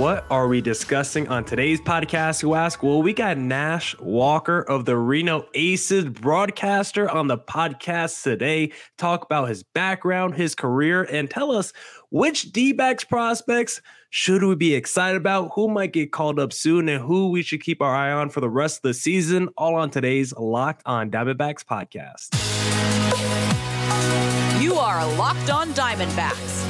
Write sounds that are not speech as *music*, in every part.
what are we discussing on today's podcast? You ask. Well, we got Nash Walker of the Reno Aces broadcaster on the podcast today. Talk about his background, his career, and tell us which D backs prospects should we be excited about, who might get called up soon, and who we should keep our eye on for the rest of the season. All on today's Locked On Diamondbacks podcast. You are Locked On Diamondbacks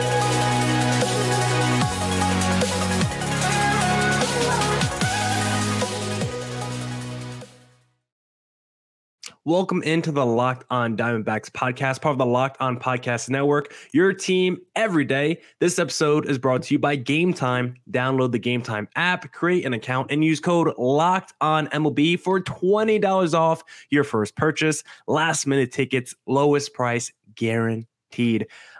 Welcome into the Locked On Diamondbacks podcast, part of the Locked On Podcast Network, your team every day. This episode is brought to you by Game Time. Download the Game Time app, create an account, and use code Locked On MLB for $20 off your first purchase. Last minute tickets, lowest price guaranteed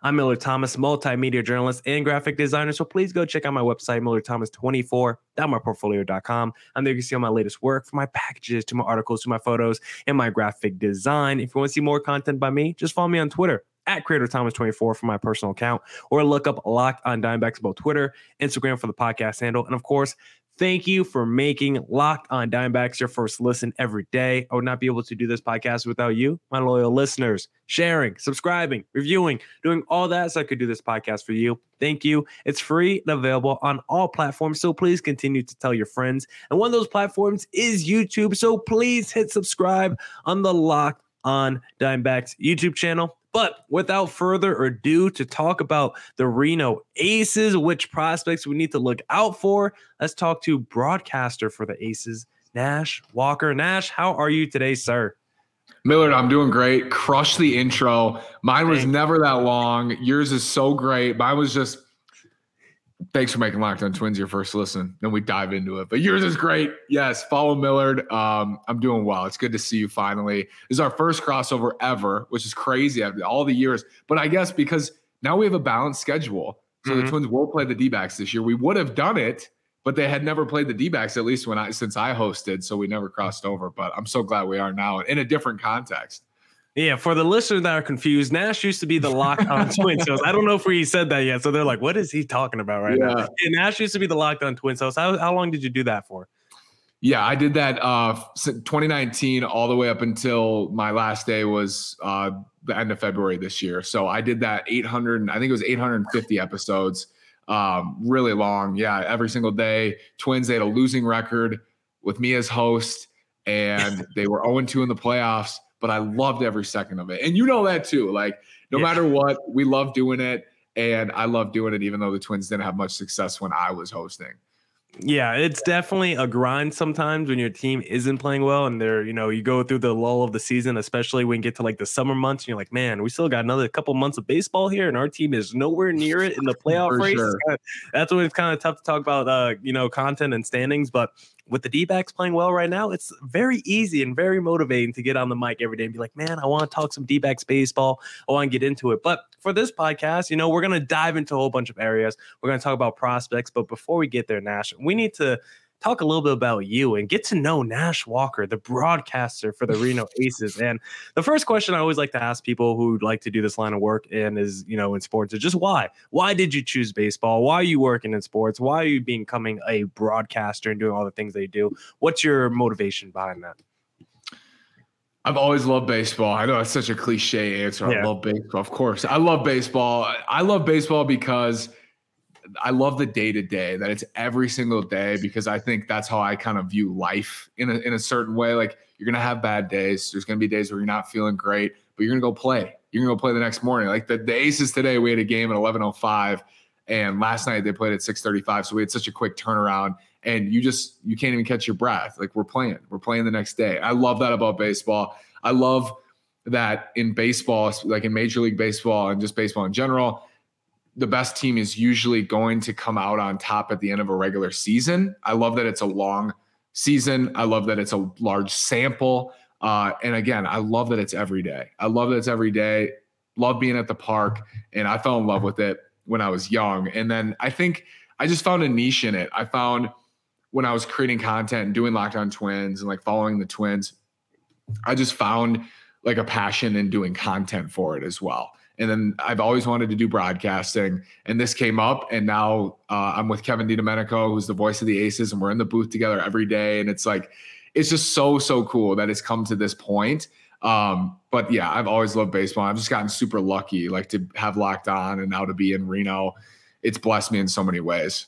I'm Millard Thomas, multimedia journalist and graphic designer. So please go check out my website, MillerThomas24.myportfolio.com. And there you can see all my latest work from my packages to my articles to my photos and my graphic design. If you want to see more content by me, just follow me on Twitter at Creator Thomas24 for my personal account, or look up Locked on Diamondbacks about Twitter, Instagram for the podcast handle, and of course, Thank you for making Locked on Diamondbacks your first listen every day. I would not be able to do this podcast without you, my loyal listeners, sharing, subscribing, reviewing, doing all that so I could do this podcast for you. Thank you. It's free and available on all platforms. So please continue to tell your friends. And one of those platforms is YouTube. So please hit subscribe on the Locked on Diamondbacks YouTube channel. But without further ado, to talk about the Reno Aces, which prospects we need to look out for, let's talk to broadcaster for the Aces, Nash Walker. Nash, how are you today, sir? Millard, I'm doing great. Crush the intro. Mine was never that long. Yours is so great. Mine was just Thanks for making Locked On Twins your first listen. Then we dive into it. But yours is great. Yes, follow Millard. Um, I'm doing well. It's good to see you finally. This is our first crossover ever, which is crazy after all the years. But I guess because now we have a balanced schedule. So mm-hmm. the Twins will play the D backs this year. We would have done it, but they had never played the D backs, at least when I since I hosted. So we never crossed over. But I'm so glad we are now in a different context. Yeah, for the listeners that are confused, Nash used to be the locked *laughs* on twin host. I don't know if we said that yet. So they're like, what is he talking about right yeah. now? Yeah, Nash used to be the locked on twin host. How, how long did you do that for? Yeah, I did that uh 2019 all the way up until my last day was uh the end of February this year. So I did that 800 I think it was 850 episodes. Um really long. Yeah, every single day. Twins they had a losing record with me as host and *laughs* they were 0 2 in the playoffs but I loved every second of it. And you know that too. Like, no yeah. matter what, we love doing it. And I love doing it, even though the Twins didn't have much success when I was hosting. Yeah, it's definitely a grind sometimes when your team isn't playing well and they're, you know, you go through the lull of the season, especially when you get to like the summer months and you're like, man, we still got another couple months of baseball here and our team is nowhere near it in the *laughs* playoff race. Sure. *laughs* That's when it's kind of tough to talk about, uh, you know, content and standings. But with the D backs playing well right now, it's very easy and very motivating to get on the mic every day and be like, man, I want to talk some D backs baseball. I want to get into it. But for this podcast, you know, we're going to dive into a whole bunch of areas. We're going to talk about prospects. But before we get there, Nash, we need to talk a little bit about you and get to know Nash Walker, the broadcaster for the Reno *laughs* Aces. And the first question I always like to ask people who like to do this line of work and is, you know, in sports is just why? Why did you choose baseball? Why are you working in sports? Why are you becoming a broadcaster and doing all the things they do? What's your motivation behind that? I've always loved baseball. I know that's such a cliche answer. Yeah. I love baseball. Of course. I love baseball. I love baseball because – I love the day to day that it's every single day because I think that's how I kind of view life in a, in a certain way. Like you're to have bad days. There's to be days where you're not feeling great, but you're to go play. You're to go play the next morning. Like the, the Aces today, we had a game at 11:05 and last night they played at 6:35. So we had such a quick turnaround and you just, you can't even catch your breath. Like we're playing, we're playing the next day. I love that about baseball. I love that in baseball, like in Major League Baseball and just baseball in general, the best team is usually going to come out on top at the end of a regular season. I love that it's a long season. I love that it's a large sample. Uh, and again, I love that it's every day. I love that it's every day. Love being at the park. And I fell in love with it when I was young. And then I think I just found a niche in it. I found when I was creating content and doing Locked On Twins and like following the Twins, I just found like a passion in doing content for it as well. And then I've always wanted to do broadcasting, and this came up. And now uh, I'm with Kevin DiDomenico, who's the voice of the Aces, and we're in the booth together every day. And it's like, it's just so so cool that it's come to this point. Um, but yeah, I've always loved baseball. I've just gotten super lucky, like to have locked on, and now to be in Reno. It's blessed me in so many ways.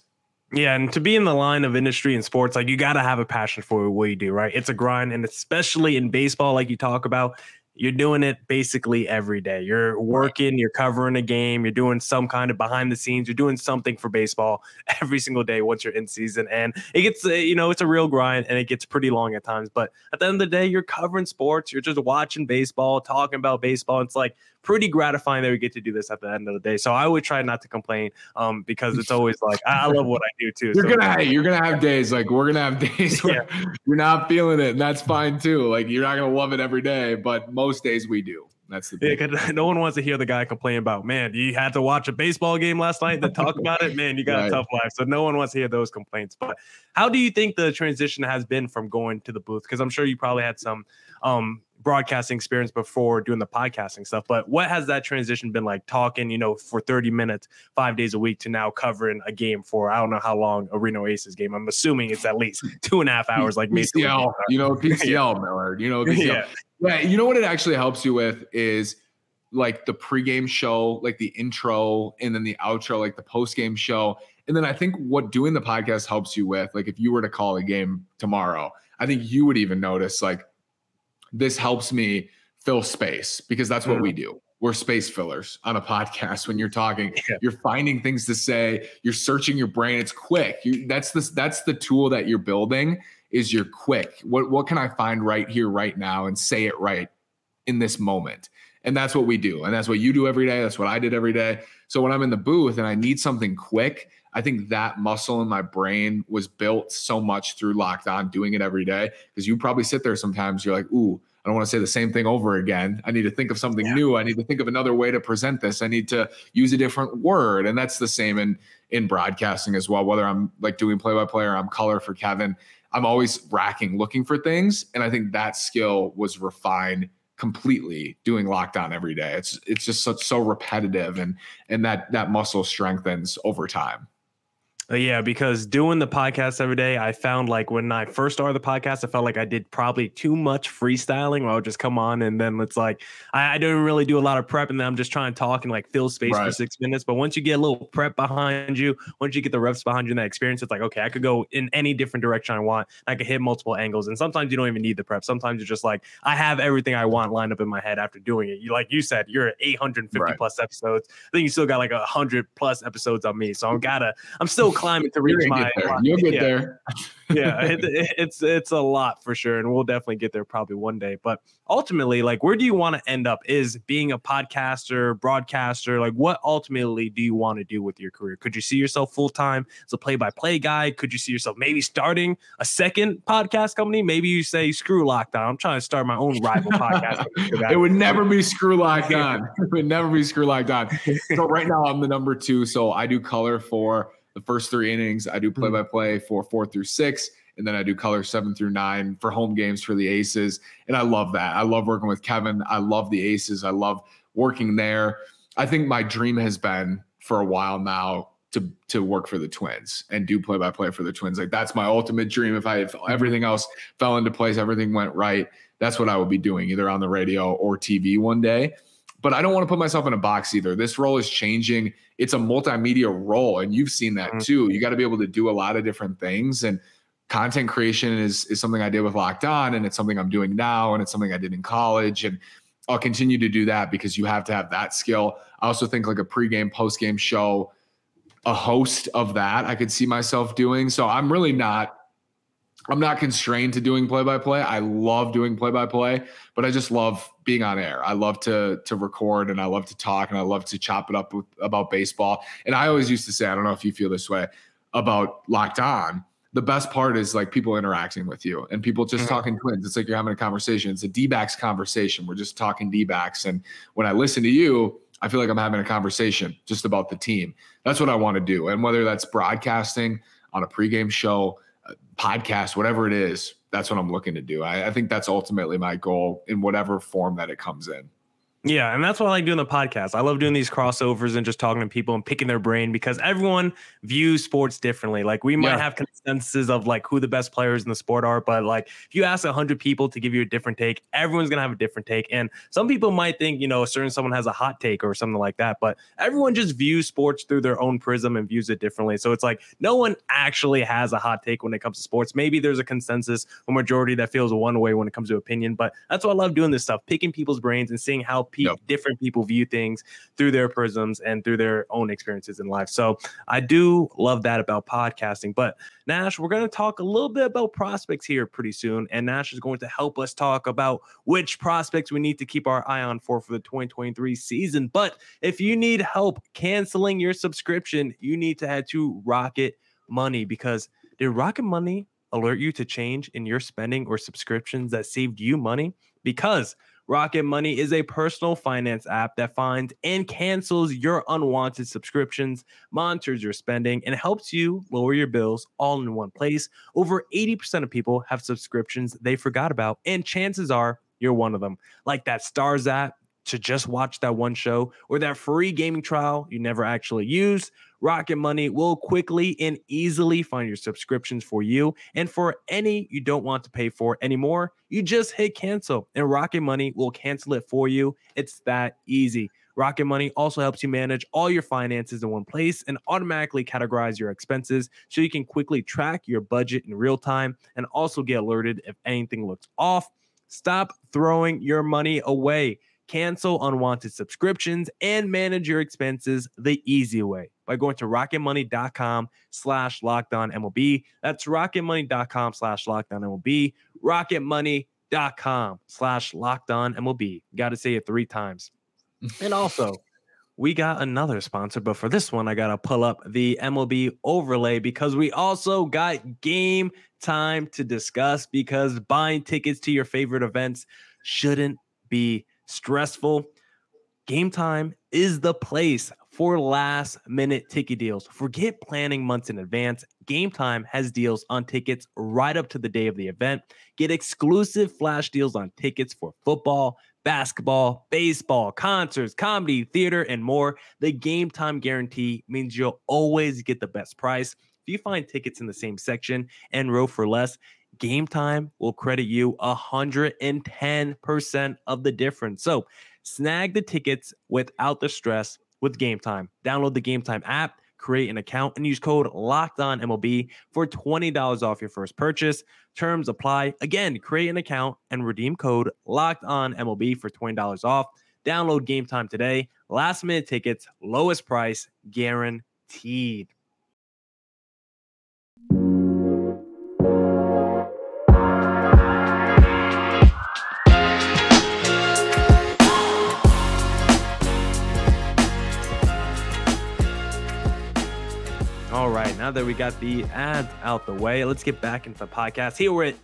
Yeah, and to be in the line of industry and sports, like you got to have a passion for what you do, right? It's a grind, and especially in baseball, like you talk about, you're doing it basically every day. You're working, you're covering a game, you're doing some kind of behind the scenes, you're doing something for baseball *laughs* every single day once you're in season. And it gets, uh, you know, it's a real grind and it gets pretty long at times. But at the end of the day, you're covering sports, you're just watching baseball, talking about baseball. It's like pretty gratifying that we get to do this at the end of the day. So I would try not to complain um, because it's always like I, love what I do too. You're so, gonna you're gonna have days like we're gonna have *laughs* days where yeah. you're not feeling it, and that's fine too. Like you're not gonna love it every day, but most days we do. That's the thing. Yeah, *laughs* no one wants to hear the guy complain about, man, you had to watch a baseball game last night and talk about it. Man, you got right. a tough life. So no one wants to hear those complaints. But how do you think the transition has been from going to the booth? Because I'm sure you probably had some um, broadcasting experience before doing the podcasting stuff. But what has that transition been like talking, you know, for 30 minutes, five days a week to now covering a game for I don't know how long a Reno Aces game. I'm assuming it's at least *laughs* two and a half hours, like PCL, you know, *laughs* PCL, Millard, you know, PCL. *laughs* yeah. yeah. You know what it actually helps you with is like the pregame show, like the intro, and then the outro, like the postgame show. And then I think what doing the podcast helps you with, like if you were to call a game tomorrow, I think you would even notice like this helps me fill space because that's what mm-hmm. we do. We're space fillers on a podcast. When you're talking, *laughs* yeah. you're finding things to say. You're searching your brain. It's quick. You, that's this. That's the tool that you're building. Is you're quick. What what can I find right here, right now, and say it right in this moment? And that's what we do. And that's what you do every day. That's what I did every day. So when I'm in the booth and I need something quick, I think that muscle in my brain was built so much through Locked On, doing it every day. Because you probably sit there sometimes, you're like, ooh, I don't want to say the same thing over again. I need to think of something yeah. new. I need to think of another way to present this. I need to use a different word. And that's the same in in broadcasting as well. Whether I'm like doing play by play or I'm color for Kevin, I'm always racking looking for things. And I think that skill was refined completely doing Locked On every day. It's it's just so, so repetitive and and that that muscle strengthens over time. Uh, yeah, because doing the podcast every day, I found like when I first started the podcast, I felt like I did probably too much freestyling where I would just come on and then it's like I, I didn't really do a lot of prep and then I'm just trying to talk and like fill space right. for six minutes. But once you get a little prep behind you, once you get the reps behind you and that experience, it's like, okay, I could go in any different direction I want. I could hit multiple angles. And sometimes you don't even need the prep. Sometimes you're just like, I have everything I want lined up in my head after doing it. You like you said, you're at 850 right. plus episodes. I think you still got like a hundred plus episodes on me. So I'm gotta, I'm still climbing to reach my. You'll get yeah. there. *laughs* yeah, it, it's it's a lot for sure, and we'll definitely get there probably one day. But ultimately, like, where do you want to end up? Is being a podcaster, broadcaster? Like, what ultimately do you want to do with your career? Could you see yourself full time as a play by play guy? Could you see yourself maybe starting a second podcast company? Maybe you say, "Screw Locked On. I'm trying to start my own rival *laughs* podcast." it would never be Screw Locked On. *laughs* It would never be Screw Locked On. So right now, I'm the number two. So I do color for the first three innings. I do play by play for four through six. And then I do color seven through nine for home games for the Aces. And I love that. I love working with Kevin. I love the Aces. I love working there. I think my dream has been for a while now to to work for the Twins and do play by play for the Twins. Like that's my ultimate dream. If I if everything else fell into place, everything went right, that's what I would be doing either on the radio or TV one day but I don't want to put myself in a box either. This role is changing. It's a multimedia role, and you've seen that mm-hmm. too. You got to be able to do a lot of different things. And content creation is is something I did with Locked On, and it's something I'm doing now, and it's something I did in college, and I'll continue to do that because you have to have that skill. I also think like a pregame, postgame show, a host of that, I could see myself doing. So I'm really not I'm not constrained to doing play by play. I love doing play by play, but I just love being on air. I love to to record and I love to talk and I love to chop it up with, about baseball. And I always used to say, I don't know if you feel this way about locked on. The best part is like people interacting with you and people just mm-hmm. talking twins. It's like you're having a conversation. It's a D backs conversation. We're just talking D backs. And when I listen to you, I feel like I'm having a conversation just about the team. That's what I want to do. And whether that's broadcasting on a pregame show, podcast, whatever it is, that's what I'm looking to do. I, I think that's ultimately my goal in whatever form that it comes in. Yeah, and that's why I like doing the podcast. I love doing these crossovers and just talking to people and picking their brain because everyone views sports differently. Like we might yeah. have consensus of like who the best players in the sport are, but like if you ask hundred people to give you a different take, everyone's gonna have a different take. And some people might think you know a certain someone has a hot take or something like that, but everyone just views sports through their own prism and views it differently. So it's like no one actually has a hot take when it comes to sports. Maybe there's a consensus, a majority that feels one way when it comes to opinion, but that's why I love doing this stuff, picking people's brains and seeing how pe- different people view things through their prisms and through their own experiences in life. So I do love that about podcasting. But Nash, we're going to talk a little bit about prospects here pretty soon. And Nash is going to help us talk about which prospects we need to keep our eye on for for the 2023 season. But if you need help canceling your subscription, you need to head to Rocket Money because did Rocket Money alert you to change in your spending or subscriptions that saved you money? Because Rocket Money is a personal finance app that finds and cancels your unwanted subscriptions, monitors your spending, and helps you lower your bills all in one place. Over 80% of people have subscriptions they forgot about, and chances are you're one of them. Like that Starz app to just watch that one show or that free gaming trial you never actually used. Rocket Money will quickly and easily find your subscriptions for you. And for any you don't want to pay for anymore, you just hit cancel and Rocket Money will cancel it for you. It's that easy. Rocket Money also helps you manage all your finances in one place and automatically categorize your expenses so you can quickly track your budget in real time and also get alerted if anything looks off. Stop throwing your money away cancel unwanted subscriptions, and manage your expenses the easy way by going to rocketmoney.com slash lockedon MLB. That's rocketmoney.com slash lockedon MLB. Rocketmoney.com slash lockedon MLB. Got to say it three times. and *laughs* also, we got another sponsor, but for this one, I got to pull up the MLB overlay because we also got game time to discuss because buying tickets to your favorite events shouldn't be stressful. Game time is the place for last minute ticket deals. Forget planning months in advance. Game Time has deals on tickets right up to the day of the event. Get exclusive flash deals on tickets for football, basketball, baseball, concerts, comedy, theater, and more. The Game Time guarantee means you'll always get the best price. If you find tickets in the same section and row for less, Game Time will credit you 110% of the difference. So snag the tickets without the stress with Game Time. Download the Game Time app, create an account, and use code Locked On MLB for $20 off your first purchase. Terms apply. Again, create an account and redeem code Locked On MLB for $20 off. Download Game Time today. Last minute tickets, lowest price guaranteed. Now that we got the ads out the way, let's get back into the podcast. Here we're at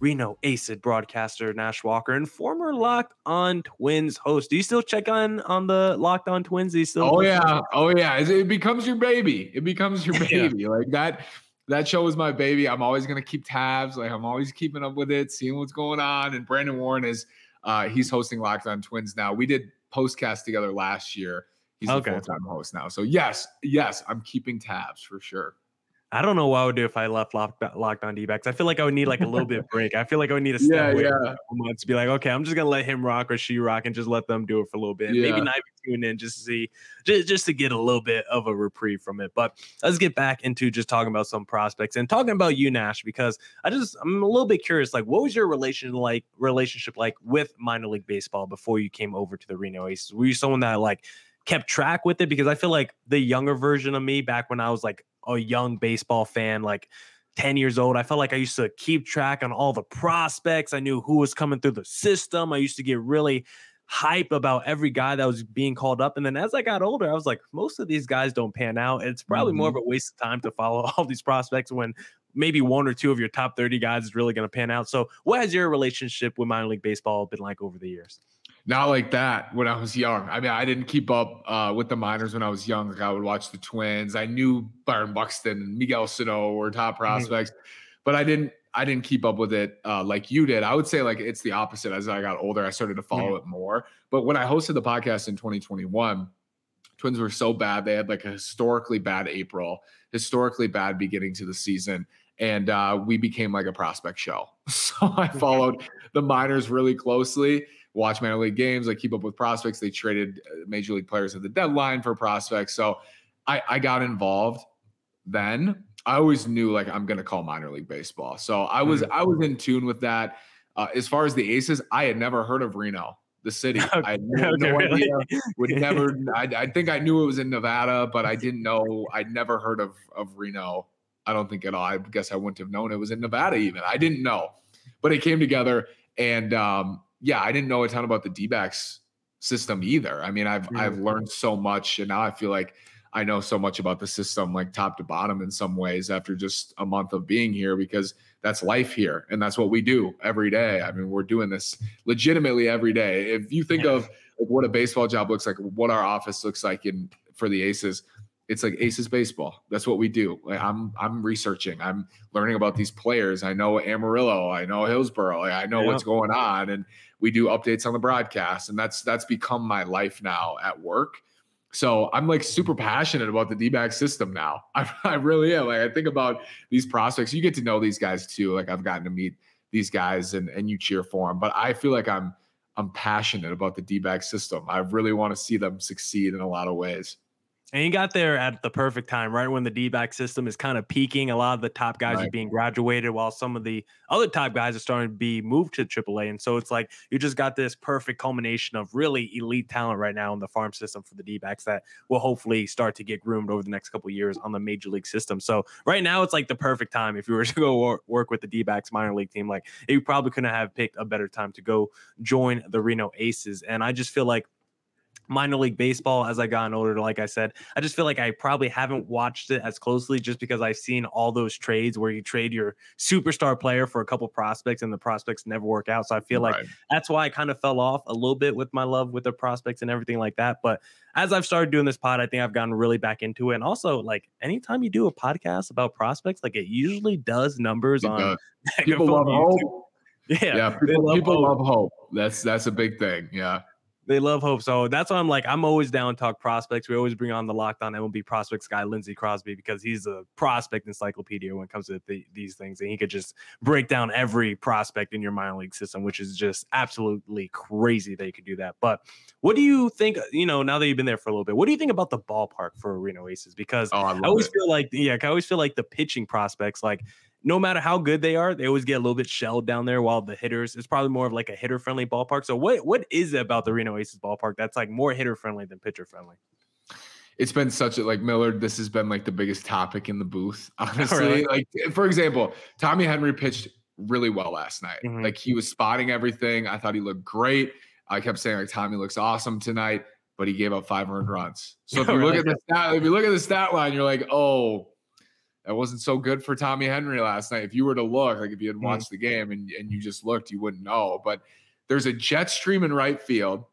Reno Aces broadcaster Nash Walker and former Locked On Twins host. Do you still check on on the Locked On Twins? Do you still? Oh yeah, oh yeah. It becomes your baby. It becomes your *laughs* baby. yeah. Like that. That show is my baby. I'm always gonna keep tabs. Like I'm always keeping up with it, seeing what's going on. And Brandon Warren is uh, he's hosting Locked On Twins now. We did postcast together last year He's okay. full time host now. So yes, yes, I'm keeping tabs for sure. I don't know what I would do if I left locked, locked on D-backs. I feel like I would need like a little bit of *laughs* break. I feel like I would need a step yeah, away yeah. months to be like, okay, I'm just gonna let him rock or she rock and just let them do it for a little bit. Yeah. Maybe not even tune in just to see, just, just to get a little bit of a reprieve from it. But let's get back into just talking about some prospects and talking about you, Nash, because I just I'm a little bit curious. Like, what was your relation like relationship like with minor league baseball before you came over to the Reno Aces? Were you someone that like kept track with it because I feel like the younger version of me back when I was like a young baseball fan, like 10 years old, I felt like I used to keep track on all the prospects. I knew who was coming through the system. I used to get really hype about every guy that was being called up. And then as I got older, I was like, most of these guys don't pan out. It's probably mm-hmm. more of a waste of time to follow *laughs* all these prospects when maybe one or two of your top 30 guys is really going to pan out. So, what has your relationship with minor league baseball been like over the years? Not like that when I was young. I mean, I didn't keep up uh, with the minors when I was young. Like I would watch the Twins. I knew Byron Buxton and Miguel Sano were top prospects, mm-hmm. but I didn't. I didn't keep up with it uh, like you did. I would say like it's the opposite. As I got older, I started to follow mm-hmm. it more. But when I hosted the podcast in 2021, Twins were so bad. They had like a historically bad April, historically bad beginning to the season. And uh, we became like a prospect show. *laughs* So I followed the minors really closely, watch minor league games, I keep up with prospects. They traded uh, major league players at the deadline for prospects. So I, I got involved then I always knew like I'm gonna call minor league baseball. So I was mm-hmm. I was in tune with that. Uh, as far as the Aces, I had never heard of Reno, the city. *laughs* I had no, okay, no really? idea. Would *laughs* never. I, I, think I knew it was in Nevada, but I didn't know. I'd never heard of of Reno. I don't think at all. I guess I wouldn't have known it was in Nevada. Even I didn't know, but it came together, and um, yeah, I didn't know a ton about the D-backs system either. I mean, I've mm-hmm. I've learned so much, and now I feel like I know so much about the system, like top to bottom, in some ways, after just a month of being here, because that's life here, and that's what we do every day. I mean, we're doing this legitimately every day. If you think yeah. of like what a baseball job looks like, what our office looks like in for the Aces, it's like Aces baseball. That's what we do. Like I'm I'm researching. I'm learning about these players. I know Amarillo. I know Hillsboro. I know yeah. what's going on, and we do updates on the broadcast. And that's that's become my life now at work. So I'm like super passionate about the D-back system now. *laughs* I, I really am. Like I think about these prospects. You get to know these guys too. Like I've gotten to meet these guys and and you cheer for them. But I feel like I'm I'm passionate about the D-back system. I really want to see them succeed in a lot of ways. And he got there at the perfect time, right when the D back system is kind of peaking. A lot of the top guys right. are being graduated, while some of the other top guys are starting to be moved to AAA. And so it's like you just got this perfect culmination of really elite talent right now in the farm system for the D backs that will hopefully start to get groomed over the next couple years on the major league system. So right now it's like the perfect time if you were *laughs* to go work with the D backs minor league team. Like you probably couldn't have picked a better time to go join the Reno Aces. And I just feel like minor league baseball as I gotten older. Like I said, I just feel like I probably haven't watched it as closely just because I've seen all those trades where you trade your superstar player for a couple prospects and the prospects never work out. So I feel right. like that's why I kind of fell off a little bit with my love with the prospects and everything like that. But as I've started doing this pod, I think I've gotten really back into it. And also, like anytime you do a podcast about prospects, like it usually does numbers it on does. *laughs* people love hope. Yeah, yeah, people, love, people hope. love hope. That's that's a big thing. Yeah. They love hope. So that's why I'm like, I'm always down to talk prospects. We always bring on the locked on MLB prospects guy, Lindsey Crosby, because he's a prospect encyclopedia when it comes to the, these things. And he could just break down every prospect in your minor league system, which is just absolutely crazy that you could do that. But what do you think, you know, now that you've been there for a little bit, what do you think about the ballpark for Reno Aces? Because oh, I, I, always it. feel like, yeah, I always feel like the pitching prospects, like no matter how good they are, they always get a little bit shelled down there. While the hitters, it's probably more of like a hitter friendly ballpark. So what what is it about the Reno Aces ballpark that's like more hitter friendly than pitcher friendly? It's been such a like Millard. This has been like the biggest topic in the booth, *laughs* *laughs* honestly. Right. Like for example, Tommy Henry pitched really well last night. Mm-hmm. Like he was spotting everything. I thought he looked great. I kept saying like Tommy looks awesome tonight, but he gave up five earned runs. So *laughs* if you look at the stat, if you look at the stat line, you're like, oh, that wasn't so good for Tommy Henry last night. If you were to look, like if you had mm. watched mm. the game and, and you just looked, you wouldn't know. But there's a jet stream in right field.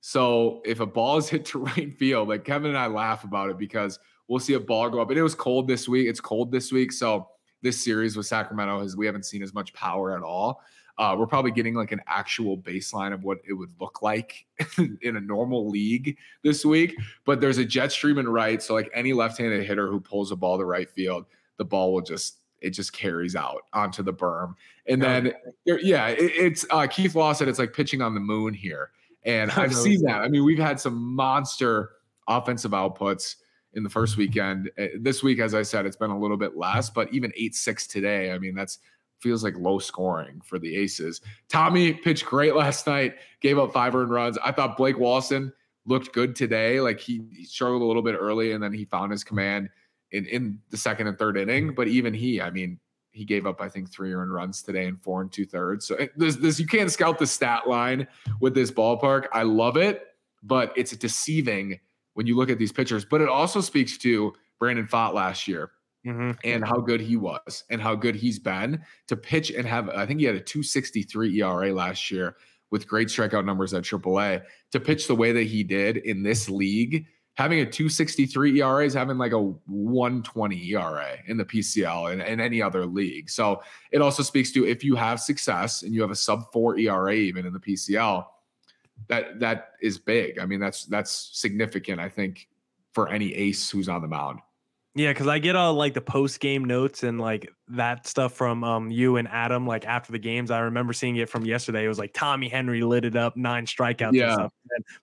So if a ball is *laughs* hit to right field, like Kevin and I laugh about it because we'll see a ball go up. And it was cold this week. It's cold this week. So this series with Sacramento is we haven't seen as much power at all. Uh, we're probably getting like an actual baseline of what it would look like *laughs* in a normal league this week. But there's a jet stream in right. So like any left-handed hitter who pulls a ball to right field, the ball will just it just carries out onto the berm. And then yeah, it, it's uh, Keith Law said it's like pitching on the moon here. And *laughs* I've seen that. I mean, we've had some monster offensive outputs in the first weekend. Uh, this week, as I said, it's been a little bit less, but even 8 6 today, I mean, that's feels like low scoring for the Aces. Tommy pitched great last night, gave up five earned runs. I thought Blake Walston looked good today. Like he struggled a little bit early and then he found his command in in the second and third inning. But even he, I mean, he gave up I think three earned runs today in four and two thirds. So this this you can't scout the stat line with this ballpark. I love it, but it's deceiving when you look at these pitchers. But it also speaks to Brandon Pfaadt last year. Mm-hmm. And how good he was, and how good he's been to pitch and have. I think he had a 263 ERA last year with great strikeout numbers at AAA. To pitch the way that he did in this league having a 263 ERA is having like a 120 ERA in the PCL and, and any other league. So it also speaks to if you have success and you have a sub four ERA even in the PCL, that that is big. I mean, that's that's significant, I think, for any ace who's on the mound. Yeah, because I get all like the post game notes and like that stuff from um you and Adam like after the games. I remember seeing it from yesterday. It was like Tommy Henry lit it up, nine strikeouts yeah. and stuff.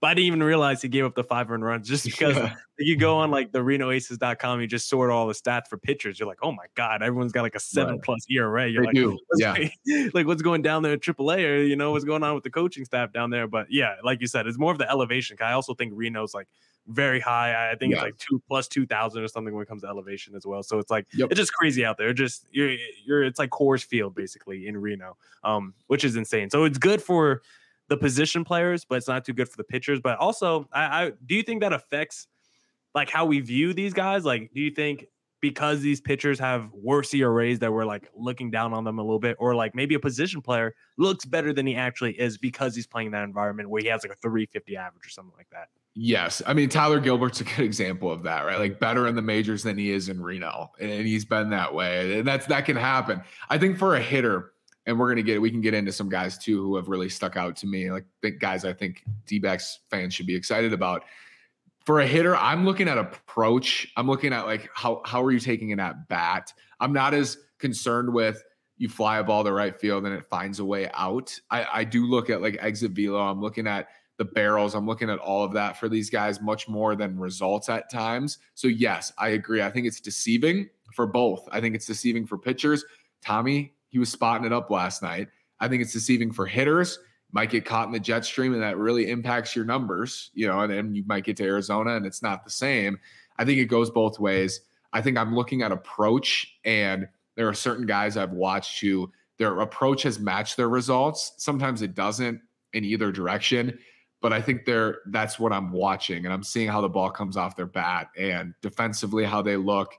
But I didn't even realize he gave up the five run runs just *laughs* because yeah. you go on like the RenoAces.com, you just sort all the stats for pitchers. You're like, oh my god, everyone's got like a seven right. plus ERA. You're they like, do. yeah, *laughs* like what's going down there at AAA or you know what's going on with the coaching staff down there. But yeah, like you said, it's more of the elevation. I also think Reno's like very high. I think yeah. it's like two plus two thousand or something when it comes to elevation as well. So it's like yep. it's just crazy out there. Just you're you're it's like Coors Field basically in Reno, um, which is insane. So it's good for the position players, but it's not too good for the pitchers. But also, I, I do you think that affects like how we view these guys? Like, do you think because these pitchers have worse ERAs that we're like looking down on them a little bit, or like maybe a position player looks better than he actually is because he's playing that environment where he has like a 350 average or something like that? Yes. I mean, Tyler Gilbert's a good example of that, right? Like better in the majors than he is in Reno. And he's been that way. And that's that can happen. I think for a hitter, and we're gonna get we can get into some guys too who have really stuck out to me. Like guys I think D fans should be excited about. For a hitter, I'm looking at approach. I'm looking at like how how are you taking it at bat? I'm not as concerned with you fly a ball to right field and it finds a way out. I, I do look at like exit velo. I'm looking at the barrels. I'm looking at all of that for these guys much more than results at times. So, yes, I agree. I think it's deceiving for both. I think it's deceiving for pitchers. Tommy, he was spotting it up last night. I think it's deceiving for hitters. Might get caught in the jet stream, and that really impacts your numbers, you know, and then you might get to Arizona and it's not the same. I think it goes both ways. I think I'm looking at approach, and there are certain guys I've watched who their approach has matched their results. Sometimes it doesn't in either direction but I think they're that's what I'm watching and I'm seeing how the ball comes off their bat and defensively how they look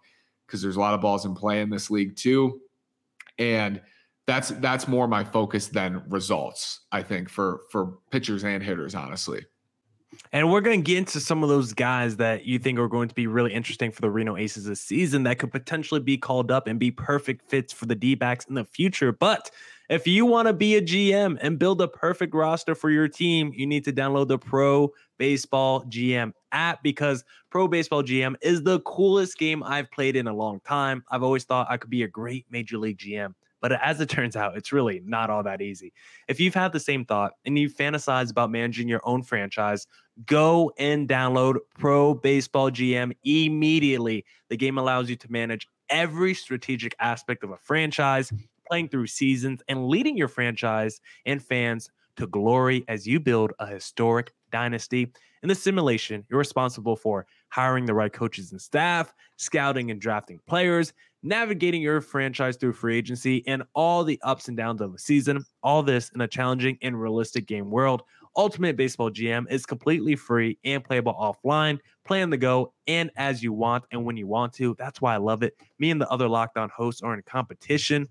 because there's a lot of balls in play in this league too. And that's that's more my focus than results, I think, for for pitchers and hitters, honestly. And we're going to get into some of those guys that you think are going to be really interesting for the Reno Aces this season that could potentially be called up and be perfect fits for the D backs in the future. But if you want to be a GM and build a perfect roster for your team, you need to download the Pro Baseball GM app because Pro Baseball GM is the coolest game I've played in a long time. I've always thought I could be a great major league GM. But as it turns out, it's really not all that easy. If you've had the same thought and you fantasize about managing your own franchise, go and download Pro Baseball GM immediately. The game allows you to manage every strategic aspect of a franchise, playing through seasons and leading your franchise and fans to glory as you build a historic dynasty. In the simulation, you're responsible for hiring the right coaches and staff, scouting and drafting players, navigating your franchise through free agency, and all the ups and downs of the season. All this in a challenging and realistic game world. Ultimate Baseball GM is completely free and playable offline. Play on the go and as you want and when you want to. That's why I love it. Me and the other Locked On hosts are in competition,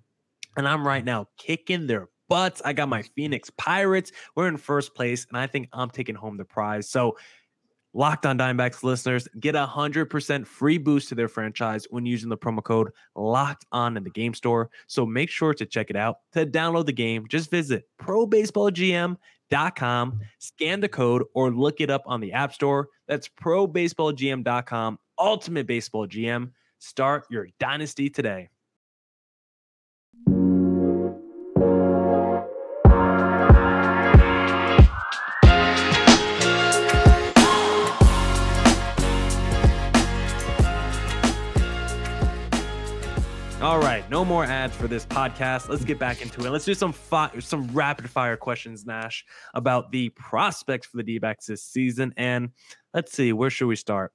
and I'm right now kicking their butts. I got my Phoenix Pirates. We're in first place, and I think I'm taking home the prize. So Locked on Diamondbacks listeners get a 100% free boost to their franchise when using the promo code Locked On in the game store. So make sure to check it out. To download the game, just visit probaseballgm.com, scan the code, or look it up on the App Store. That's probaseballgm.com, Ultimate Baseball GM. Start your dynasty today. Right, no more ads for this podcast. Let's get back into it. Let's do some fi- some rapid fire questions, Nash, about the prospects for the D-backs this season. And let's see, where should we start?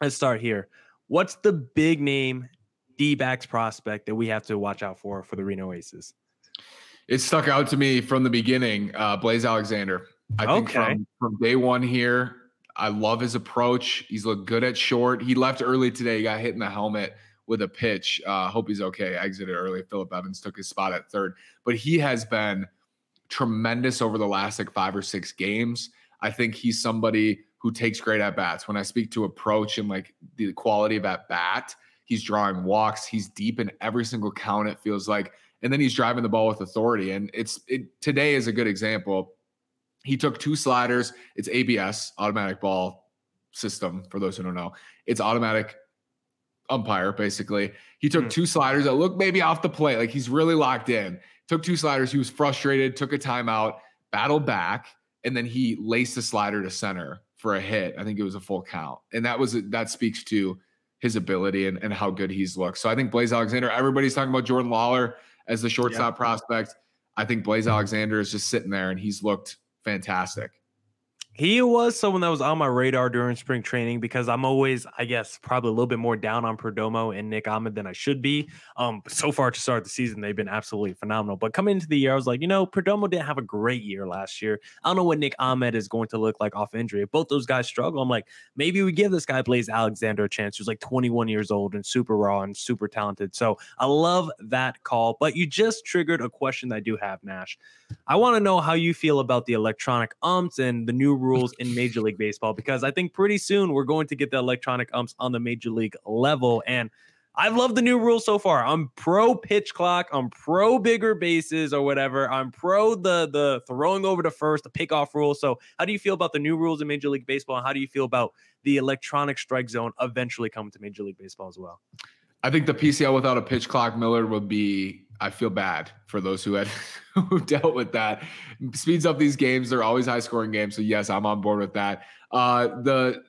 Let's start here. What's the big name D-backs prospect that we have to watch out for for the Reno Aces? It stuck out to me from the beginning. Uh, Blaze Alexander. I think okay. from, from day one here, I love his approach. He's looked good at short. He left early today. He got hit in the helmet with a pitch. Uh, hope he's okay. Exited early. Philip Evans took his spot at third, but he has been tremendous over the last like five or six games. I think he's somebody who takes great at bats. When I speak to approach and like the quality of at bat, he's drawing walks. He's deep in every single count. It feels like, and then he's driving the ball with authority. And it's it, today is a good example. He took two sliders. It's ABS, automatic ball system. For those who don't know, it's automatic umpire basically. He took mm. two sliders that looked maybe off the plate, like he's really locked in. Took two sliders. He was frustrated. Took a timeout. Battled back, and then he laced the slider to center for a hit. I think it was a full count, and that was that speaks to his ability and, and how good he's looked. So I think Blaze Alexander. Everybody's talking about Jordan Lawlar as the shortstop yeah. prospect. I think Blaze Alexander is just sitting there, and he's looked fantastic. He was someone that was on my radar during spring training because I'm always, I guess, probably a little bit more down on Perdomo and Nick Ahmed than I should be. Um, so far to start the season, they've been absolutely phenomenal. But coming into the year, I was like, you know, Perdomo didn't have a great year last year. I don't know what Nick Ahmed is going to look like off injury. If both those guys struggle, I'm like, maybe we give this guy Blaze Alexander a chance. Who's like 21 years old and super raw and super talented. So I love that call. But you just triggered a question that I do have, Nash. I want to know how you feel about the electronic umps and the new rules in Major League Baseball because I think pretty soon we're going to get the electronic umps on the Major League level. And I love the new rules so far. I'm pro pitch clock. I'm pro bigger bases or whatever. I'm pro the the throwing over to first, the pickoff rule. So, how do you feel about the new rules in Major League Baseball? And how do you feel about the electronic strike zone eventually coming to Major League Baseball as well? I think the PCL without a pitch clock, Millard, would be. I feel bad for those who had *laughs* who dealt with that. Speeds up these games. They're always high scoring games. So yes, I'm on board with that. Uh, the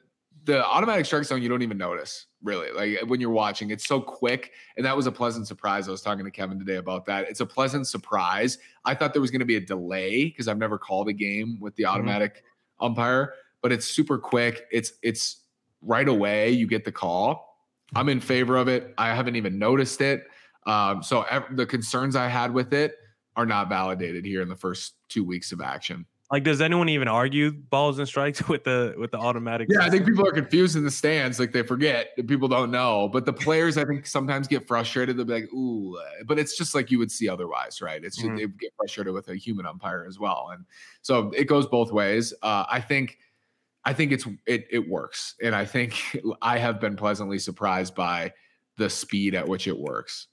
the automatic strike zone you don't even notice really like when you're watching it's so quick and that was a pleasant surprise i was talking to kevin today about that it's a pleasant surprise i thought there was going to be a delay because i've never called a game with the mm-hmm. automatic mm-hmm. umpire but it's super quick it's it's right away you get the call i'm in favor of it i haven't even noticed it um, so the concerns i had with it are not validated here in the first two weeks of action. Like, does anyone even argue balls and strikes *laughs* with the with the automatic? Yeah. I think people are confused in the stands. Like they forget people don't know. But the players, I think, sometimes get frustrated. They'll be like, "Ooh," but it's just like you would see otherwise, right? It's just, mm-hmm. they get frustrated with a human umpire as well, and so it goes both ways. Uh, I think, I think it's it it works, and I think *laughs* I have been pleasantly surprised by the speed at which it works.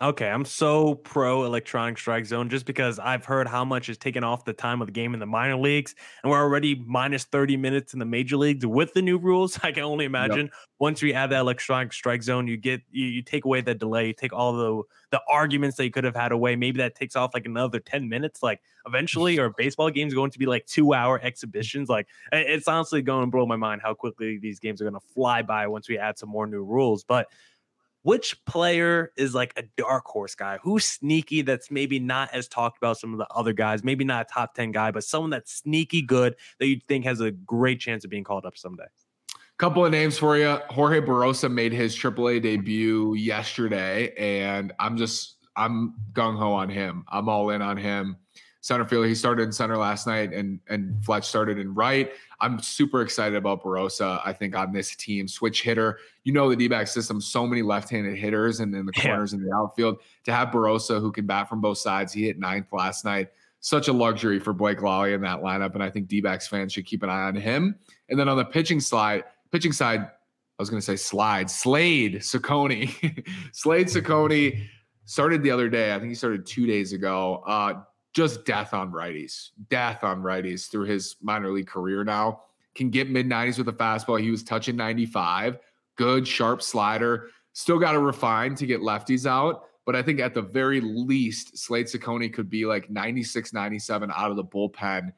Okay, I'm so pro electronic strike zone just because I've heard how much is taken off the time of the game in the minor leagues, and we're already minus 30 minutes in the major leagues with the new rules. *laughs* I can only imagine yep. once we add that electronic strike zone, you get you, you take away the delay, you take all the the arguments that you could have had away. Maybe that takes off like another 10 minutes. Like eventually, *laughs* our baseball games going to be like two hour exhibitions. Like it's honestly going to blow my mind how quickly these games are going to fly by once we add some more new rules. But which player is like a dark horse guy? Who's sneaky that's maybe not as talked about some of the other guys, maybe not a top 10 guy, but someone that's sneaky good that you think has a great chance of being called up someday? Couple of names for you. Jorge Barrosa made his AAA debut yesterday, and I'm just I'm gung ho on him. I'm all in on him center fielder. He started in center last night, and and Fletch started in right. I'm super excited about Barrosa. I think on this team, switch hitter. You know the D-back system, so many left-handed hitters, and in the corners yeah. in the outfield. To have Barrosa who can bat from both sides, he hit ninth last night. Such a luxury for Blake Lalli in that lineup, and I think D-backs fans should keep an eye on him. And then on the pitching slide, pitching side, I was going to say slide, Slade Cecconi, *laughs* Slade Cecconi started the other day. I think he started two days ago. Uh, just death on righties, death on righties through his minor league career now. Can get mid 90s with a fastball. He was touching 95. Good, sharp slider. Still got to refine to get lefties out. But I think at the very least, Slade Cecconi could be like 96, 97 out of the bullpen,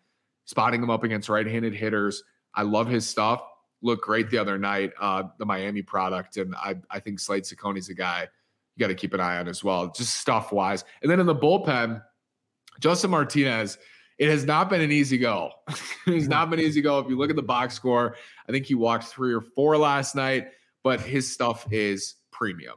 spotting him up against right handed hitters. I love his stuff. Looked great the other night, uh, the Miami product. And I, I think Slade Cecconi's a guy you got to keep an eye on as well, just stuff wise. And then in the bullpen, Justin Martinez, it has not been an easy go. *laughs* it's not been easy go. If you look at the box score, I think he walked three or four last night, but his stuff is premium.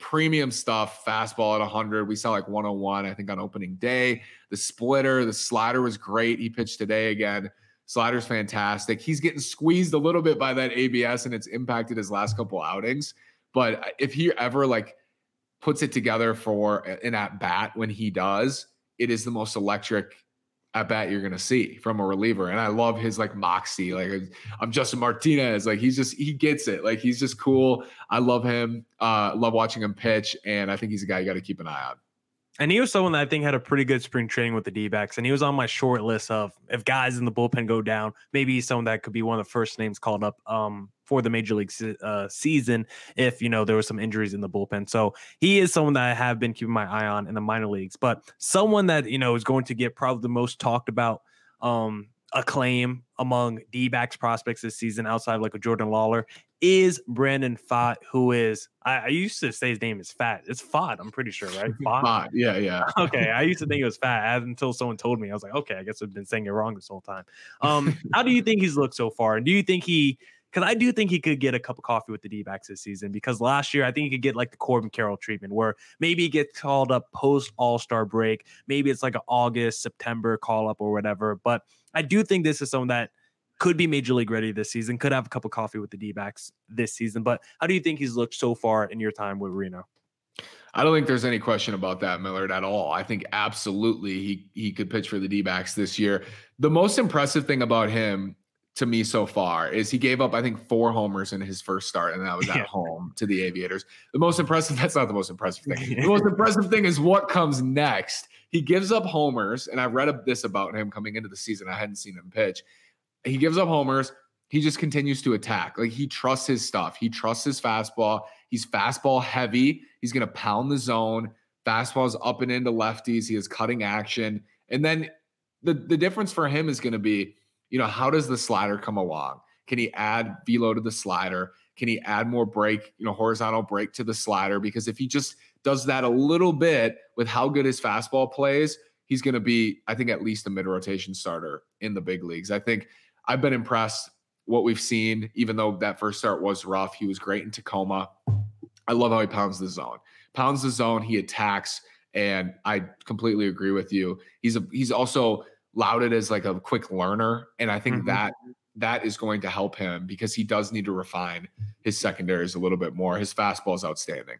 Premium stuff, fastball at 100. We saw like 101, I think, on opening day. The splitter, the slider was great. He pitched today again. Slider's fantastic. He's getting squeezed a little bit by that ABS, and it's impacted his last couple outings. But if he ever like puts it together for uh, an at bat when he does, it is the most electric at bat you're gonna see from a reliever. And I love his like moxie. Like I'm Justin Martinez. Like he's just he gets it. Like he's just cool. I love him. Uh love watching him pitch. And I think he's a guy you got to keep an eye on. And he was someone that I think had a pretty good spring training with the D backs. And he was on my short list of if guys in the bullpen go down, maybe he's someone that could be one of the first names called up um, for the major league se- uh, season if, you know, there was some injuries in the bullpen. So he is someone that I have been keeping my eye on in the minor leagues. But someone that, you know, is going to get probably the most talked about um, acclaim among D backs prospects this season outside of like a Jordan Lawlar is Brandon Pfaadt, who is I, I, used to say his name is Fat. It's Fott, I'm pretty sure, right? *laughs* Fott. Yeah, yeah. *laughs* Okay. I used to think it was *laughs* Fat until someone told me. I was like, okay, I guess I've been saying it wrong this whole time. Um, how do you think he's looked so far? And do you think he because I do think he could get a cup of coffee with the D backs this season because last year I think he could get like the Corbin Carroll treatment where maybe he gets called up post All Star break. Maybe it's like an August, September call up or whatever. But I do think this is someone that could be major league ready this season, could have a cup of coffee with the D backs this season. But how do you think he's looked so far in your time with Reno? I don't think there's any question about that, Millard, at all. I think absolutely he he could pitch for the D backs this year. The most impressive thing about him to me so far is he gave up, I think, four homers in his first start, and that was at yeah. home to the Aviators. The most impressive, *laughs* that's not the most impressive thing. The *laughs* most impressive thing is what comes next. He gives up homers, and I read this about him coming into the season. I hadn't seen him pitch. He gives up homers. He just continues to attack. Like he trusts his stuff. He trusts his fastball. He's fastball heavy. He's going to pound the zone. Fastball's up and into lefties. He is cutting action. And then the, the difference for him is going to be, you know, how does the slider come along? Can he add velo to the slider? Can he add more break, you know, horizontal break to the slider? Because if he just does that a little bit with how good his fastball plays, he's going to be, I think, at least a mid rotation starter in the big leagues. I think I've been impressed what we've seen, even though that first start was rough. He was great in Tacoma. I love how he pounds the zone. Pounds the zone, he attacks, and I completely agree with you. He's a he's also lauded as like a quick learner, and I think mm-hmm. that that is going to help him because he does need to refine his secondaries a little bit more. His fastball is outstanding.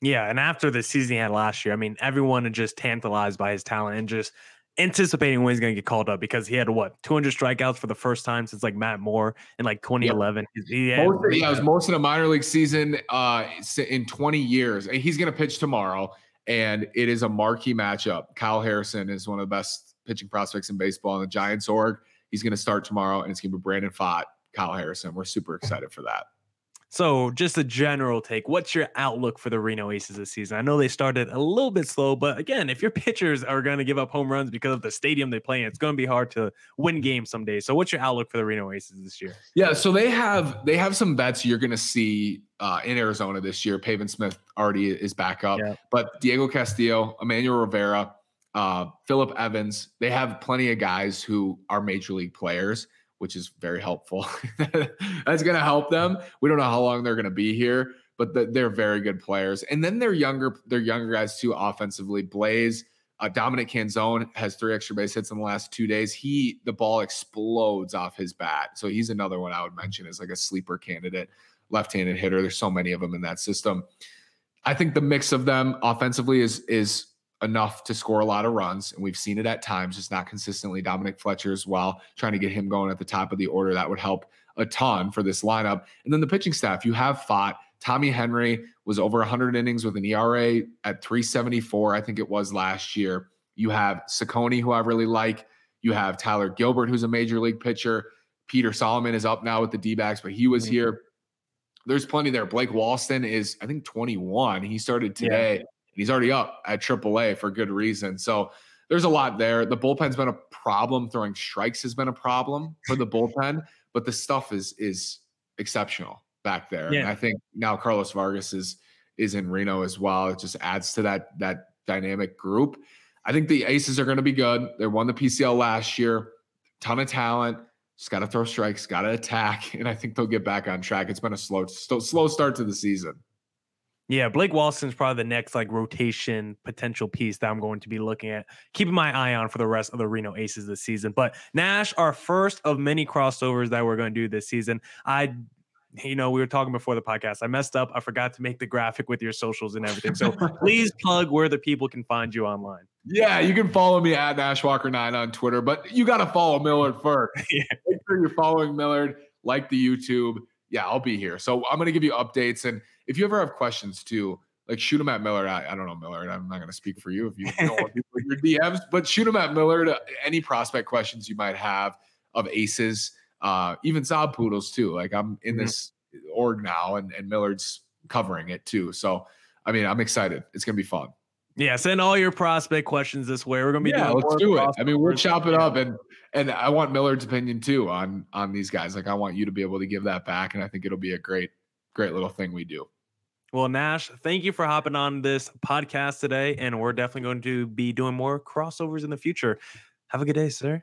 Yeah, and after the season he had last year, I mean, everyone is just tantalized by his talent and just anticipating when he's going to get called up because he had what 200 strikeouts for the first time since like Matt Moore in like 2011. Yeah, most, yeah, it was most in a minor league season uh, in 20 years. He's going to pitch tomorrow, and it is a marquee matchup. Kyle Harrison is one of the best pitching prospects in baseball in the Giants org. He's going to start tomorrow, and it's going to be Brandon Pfaadt, Kyle Harrison. We're super excited for that. So, just a general take. What's your outlook for the Reno Aces this season? I know they started a little bit slow, but again, if your pitchers are going to give up home runs because of the stadium they play in, it's going to be hard to win games someday. So, what's your outlook for the Reno Aces this year? Yeah, so they have they have some bets you're going to see uh, in Arizona this year. Pavin Smith already is back up, yeah. but Diego Castillo, Emmanuel Rivera, uh, Phillip Evans, they have plenty of guys who are major league players which is very helpful. *laughs* That's going to help them. We don't know how long they're going to be here, but the, they're very good players. And then they're younger, they're younger guys too offensively. Blaze, uh, Dominic Canzone has three extra base hits in the last two days. He the ball explodes off his bat, so he's another one I would mention as like a sleeper candidate, left-handed hitter. There's so many of them in that system. I think the mix of them offensively is is enough to score a lot of runs. And we've seen it at times, just not consistently. Dominic Fletcher as well, trying to get him going at the top of the order. That would help a ton for this lineup. And then the pitching staff, you have Pfaadt. Tommy Henry was over 100 innings with an ERA at 374, I think it was last year. You have Cecconi, who I really like. You have Tyler Gilbert, who's a major league pitcher. Peter Solomon is up now with the D backs, but he was mm-hmm. here. There's plenty there. Blake Walston is, I think, 21. He started today. Yeah he's already up at AAA for good reason. So there's a lot there. The bullpen's been a problem. Throwing strikes has been a problem for the *laughs* bullpen, but the stuff is is exceptional back there. Yeah. And I think now Carlos Vargas is is in Reno as well. It just adds to that that dynamic group. I think the Aces are going to be good. They won the PCL last year. Ton of talent. Just got to throw strikes, got to attack, *laughs* and I think they'll get back on track. It's been a slow, slow start to the season. Yeah, Blake Walston's probably the next like rotation potential piece that I'm going to be looking at, keeping my eye on for the rest of the Reno Aces this season. But Nash, our first of many crossovers that we're going to do this season. I you know, we were talking before the podcast. I messed up. I forgot to make the graphic with your socials and everything. So please *laughs* plug where the people can find you online. Yeah, you can follow me at Nashwalker9 on Twitter, but you got to follow Millard first. *laughs* yeah. Make sure you're following Millard, like the YouTube. Yeah, I'll be here. So I'm going to give you updates. And if you ever have questions too, like shoot them at Millard. I, I don't know, Millard. I'm not going to speak for you if you don't want people your DMs, but shoot them at Millard. Uh, any prospect questions you might have of aces, uh, even Sod Poodles too. Like I'm in mm-hmm. this org now and, and Millard's covering it too. So, I mean, I'm excited. It's going to be fun. Yeah, send all your prospect questions this way. We're gonna be yeah, let's do it. I mean, we're chopping up, and and I want Millard's opinion too on on these guys. Like, I want you to be able to give that back, and I think it'll be a great, great little thing we do. Well, Nash, thank you for hopping on this podcast today, and we're definitely going to be doing more crossovers in the future. Have a good day, sir.